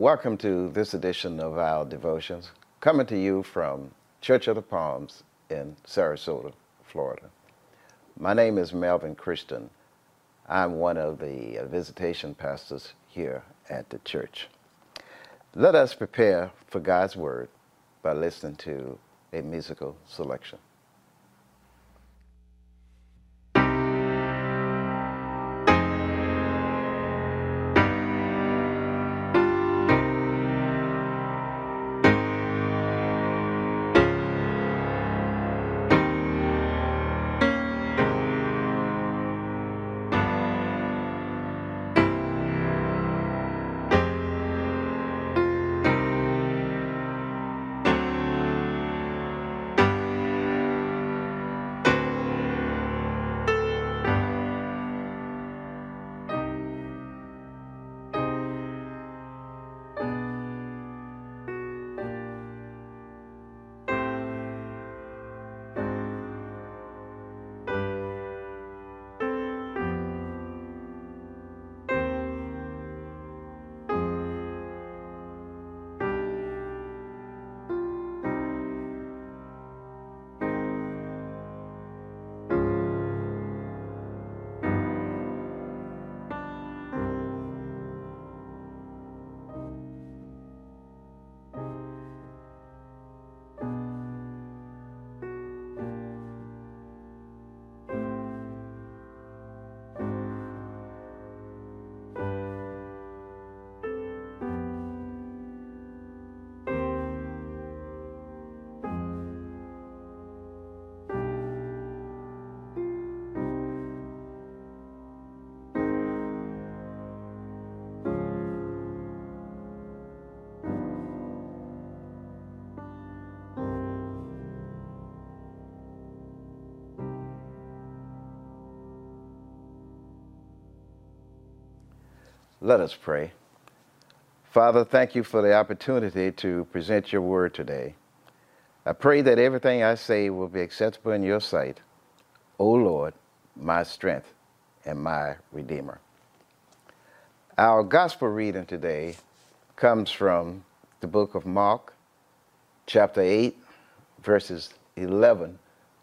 Welcome to this edition of our devotions, coming to you from Church of the Palms in Sarasota, Florida. My name is Melvin Christian. I'm one of the uh, visitation pastors here at the church. Let us prepare for God's Word by listening to a musical selection. Let us pray. Father, thank you for the opportunity to present your word today. I pray that everything I say will be acceptable in your sight, O Lord, my strength and my Redeemer. Our gospel reading today comes from the book of Mark, chapter 8, verses 11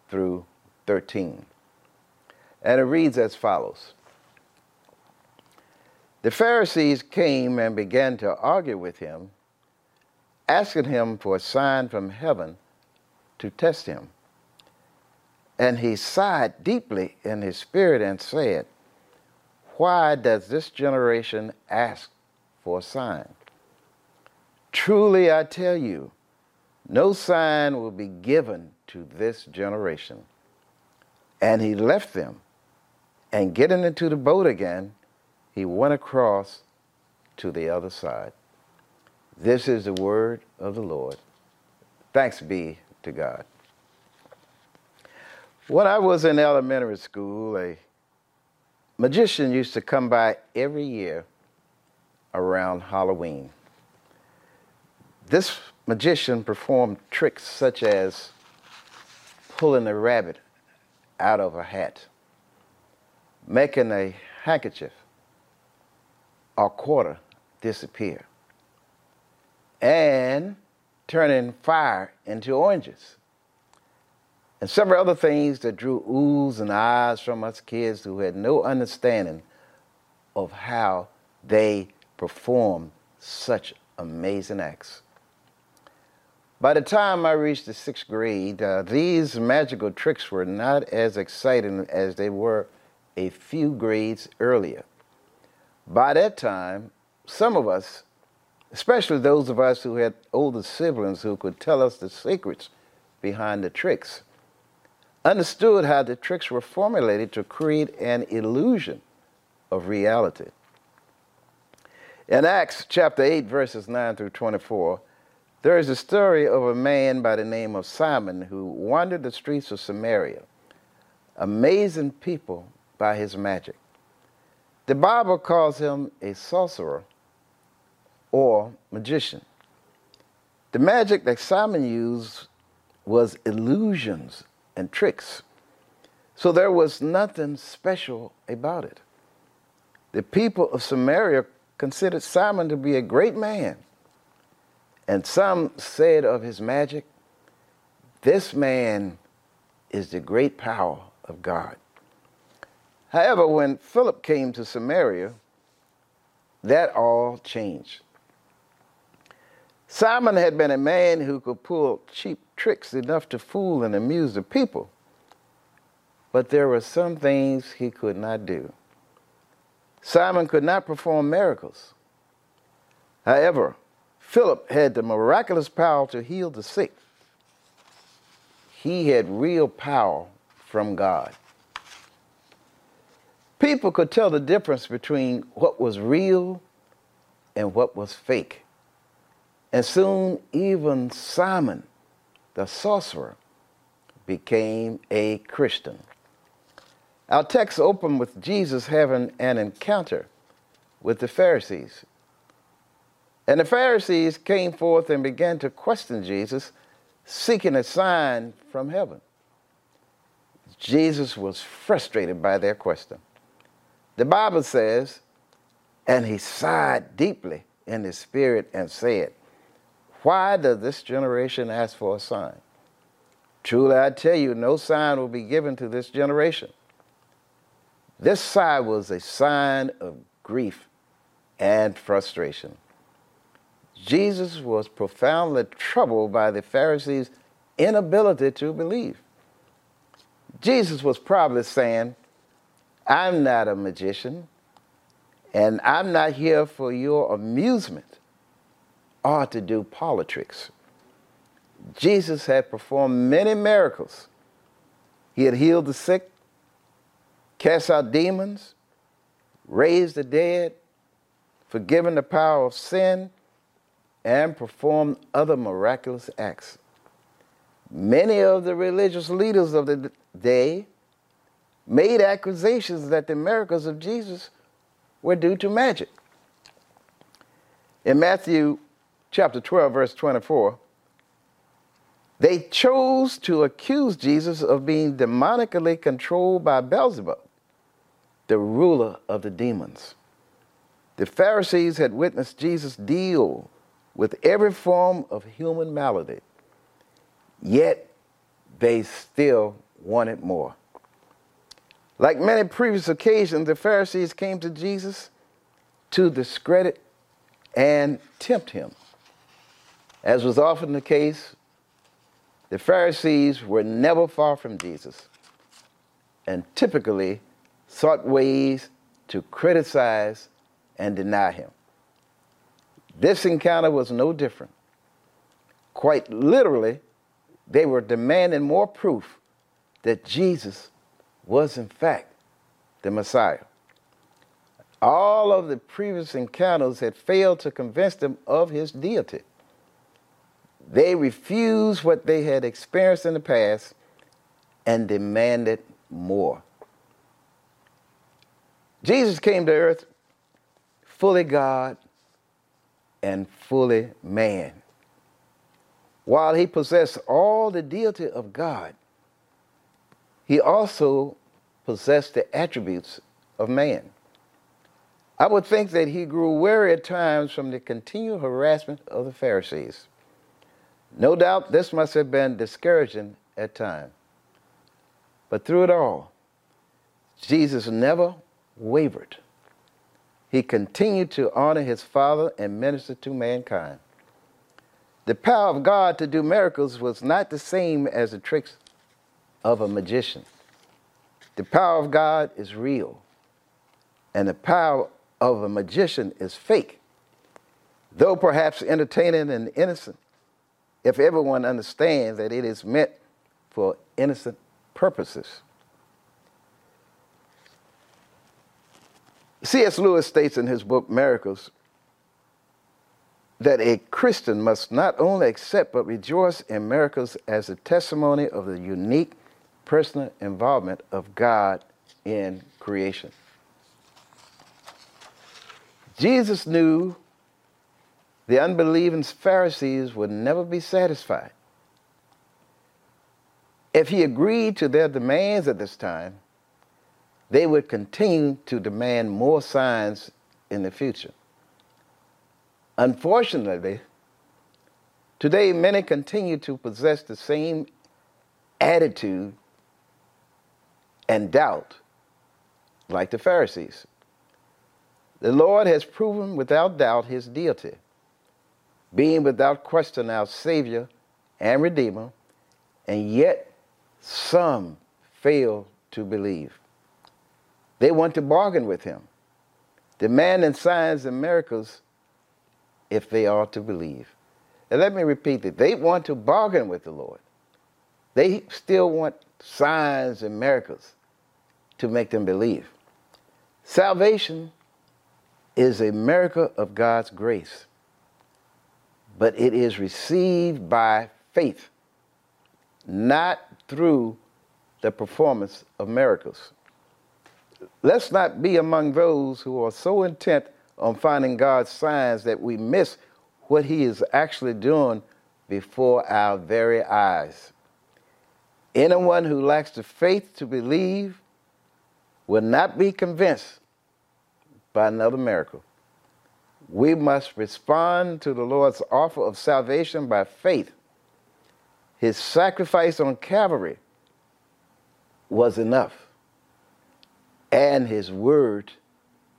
through 13. And it reads as follows. The Pharisees came and began to argue with him, asking him for a sign from heaven to test him. And he sighed deeply in his spirit and said, Why does this generation ask for a sign? Truly I tell you, no sign will be given to this generation. And he left them, and getting into the boat again, he went across to the other side. This is the word of the Lord. Thanks be to God. When I was in elementary school, a magician used to come by every year around Halloween. This magician performed tricks such as pulling a rabbit out of a hat, making a handkerchief or quarter disappear and turning fire into oranges and several other things that drew oohs and ahs from us kids who had no understanding of how they performed such amazing acts. By the time I reached the sixth grade, uh, these magical tricks were not as exciting as they were a few grades earlier. By that time, some of us, especially those of us who had older siblings who could tell us the secrets behind the tricks, understood how the tricks were formulated to create an illusion of reality. In Acts chapter 8, verses 9 through 24, there is a story of a man by the name of Simon who wandered the streets of Samaria, amazing people by his magic. The Bible calls him a sorcerer or magician. The magic that Simon used was illusions and tricks. So there was nothing special about it. The people of Samaria considered Simon to be a great man. And some said of his magic, This man is the great power of God. However, when Philip came to Samaria, that all changed. Simon had been a man who could pull cheap tricks enough to fool and amuse the people, but there were some things he could not do. Simon could not perform miracles. However, Philip had the miraculous power to heal the sick. He had real power from God. People could tell the difference between what was real and what was fake. And soon, even Simon, the sorcerer, became a Christian. Our text opened with Jesus having an encounter with the Pharisees. And the Pharisees came forth and began to question Jesus, seeking a sign from heaven. Jesus was frustrated by their question. The Bible says, and he sighed deeply in his spirit and said, Why does this generation ask for a sign? Truly, I tell you, no sign will be given to this generation. This sigh was a sign of grief and frustration. Jesus was profoundly troubled by the Pharisees' inability to believe. Jesus was probably saying, I'm not a magician, and I'm not here for your amusement or to do politics. Jesus had performed many miracles. He had healed the sick, cast out demons, raised the dead, forgiven the power of sin, and performed other miraculous acts. Many of the religious leaders of the day made accusations that the miracles of Jesus were due to magic. In Matthew chapter 12, verse 24, they chose to accuse Jesus of being demonically controlled by Beelzebub, the ruler of the demons. The Pharisees had witnessed Jesus deal with every form of human malady, yet they still wanted more. Like many previous occasions, the Pharisees came to Jesus to discredit and tempt him. As was often the case, the Pharisees were never far from Jesus and typically sought ways to criticize and deny him. This encounter was no different. Quite literally, they were demanding more proof that Jesus was in fact the Messiah. All of the previous encounters had failed to convince them of his deity. They refused what they had experienced in the past and demanded more. Jesus came to earth fully God and fully man. While he possessed all the deity of God, he also possessed the attributes of man. I would think that he grew weary at times from the continual harassment of the Pharisees. No doubt this must have been discouraging at times. But through it all, Jesus never wavered. He continued to honor his Father and minister to mankind. The power of God to do miracles was not the same as the tricks of a magician. The power of God is real, and the power of a magician is fake. Though perhaps entertaining and innocent, if everyone understands that it is meant for innocent purposes. C.S. Lewis states in his book Miracles that a Christian must not only accept but rejoice in miracles as a testimony of the unique personal involvement of God in creation. Jesus knew the unbelieving Pharisees would never be satisfied. If he agreed to their demands at this time, they would continue to demand more signs in the future. Unfortunately, today many continue to possess the same attitude and doubt like the Pharisees. The Lord has proven without doubt his deity, being without question our Savior and Redeemer, and yet some fail to believe. They want to bargain with him, demanding signs and miracles if they are to believe. And let me repeat that they want to bargain with the Lord. They still want signs and miracles to make them believe. Salvation is a miracle of God's grace, but it is received by faith, not through the performance of miracles. Let's not be among those who are so intent on finding God's signs that we miss what He is actually doing before our very eyes. Anyone who lacks the faith to believe will not be convinced by another miracle. We must respond to the Lord's offer of salvation by faith. His sacrifice on Calvary was enough, and His word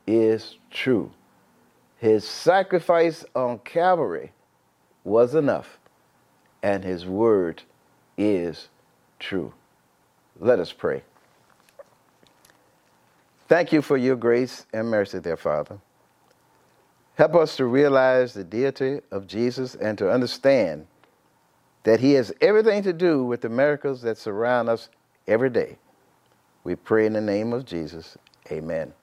is true. His sacrifice on Calvary was enough, and His word is true. Let us pray. Thank you for your grace and mercy, dear Father. Help us to realize the deity of Jesus and to understand that he has everything to do with the miracles that surround us every day. We pray in the name of Jesus. Amen.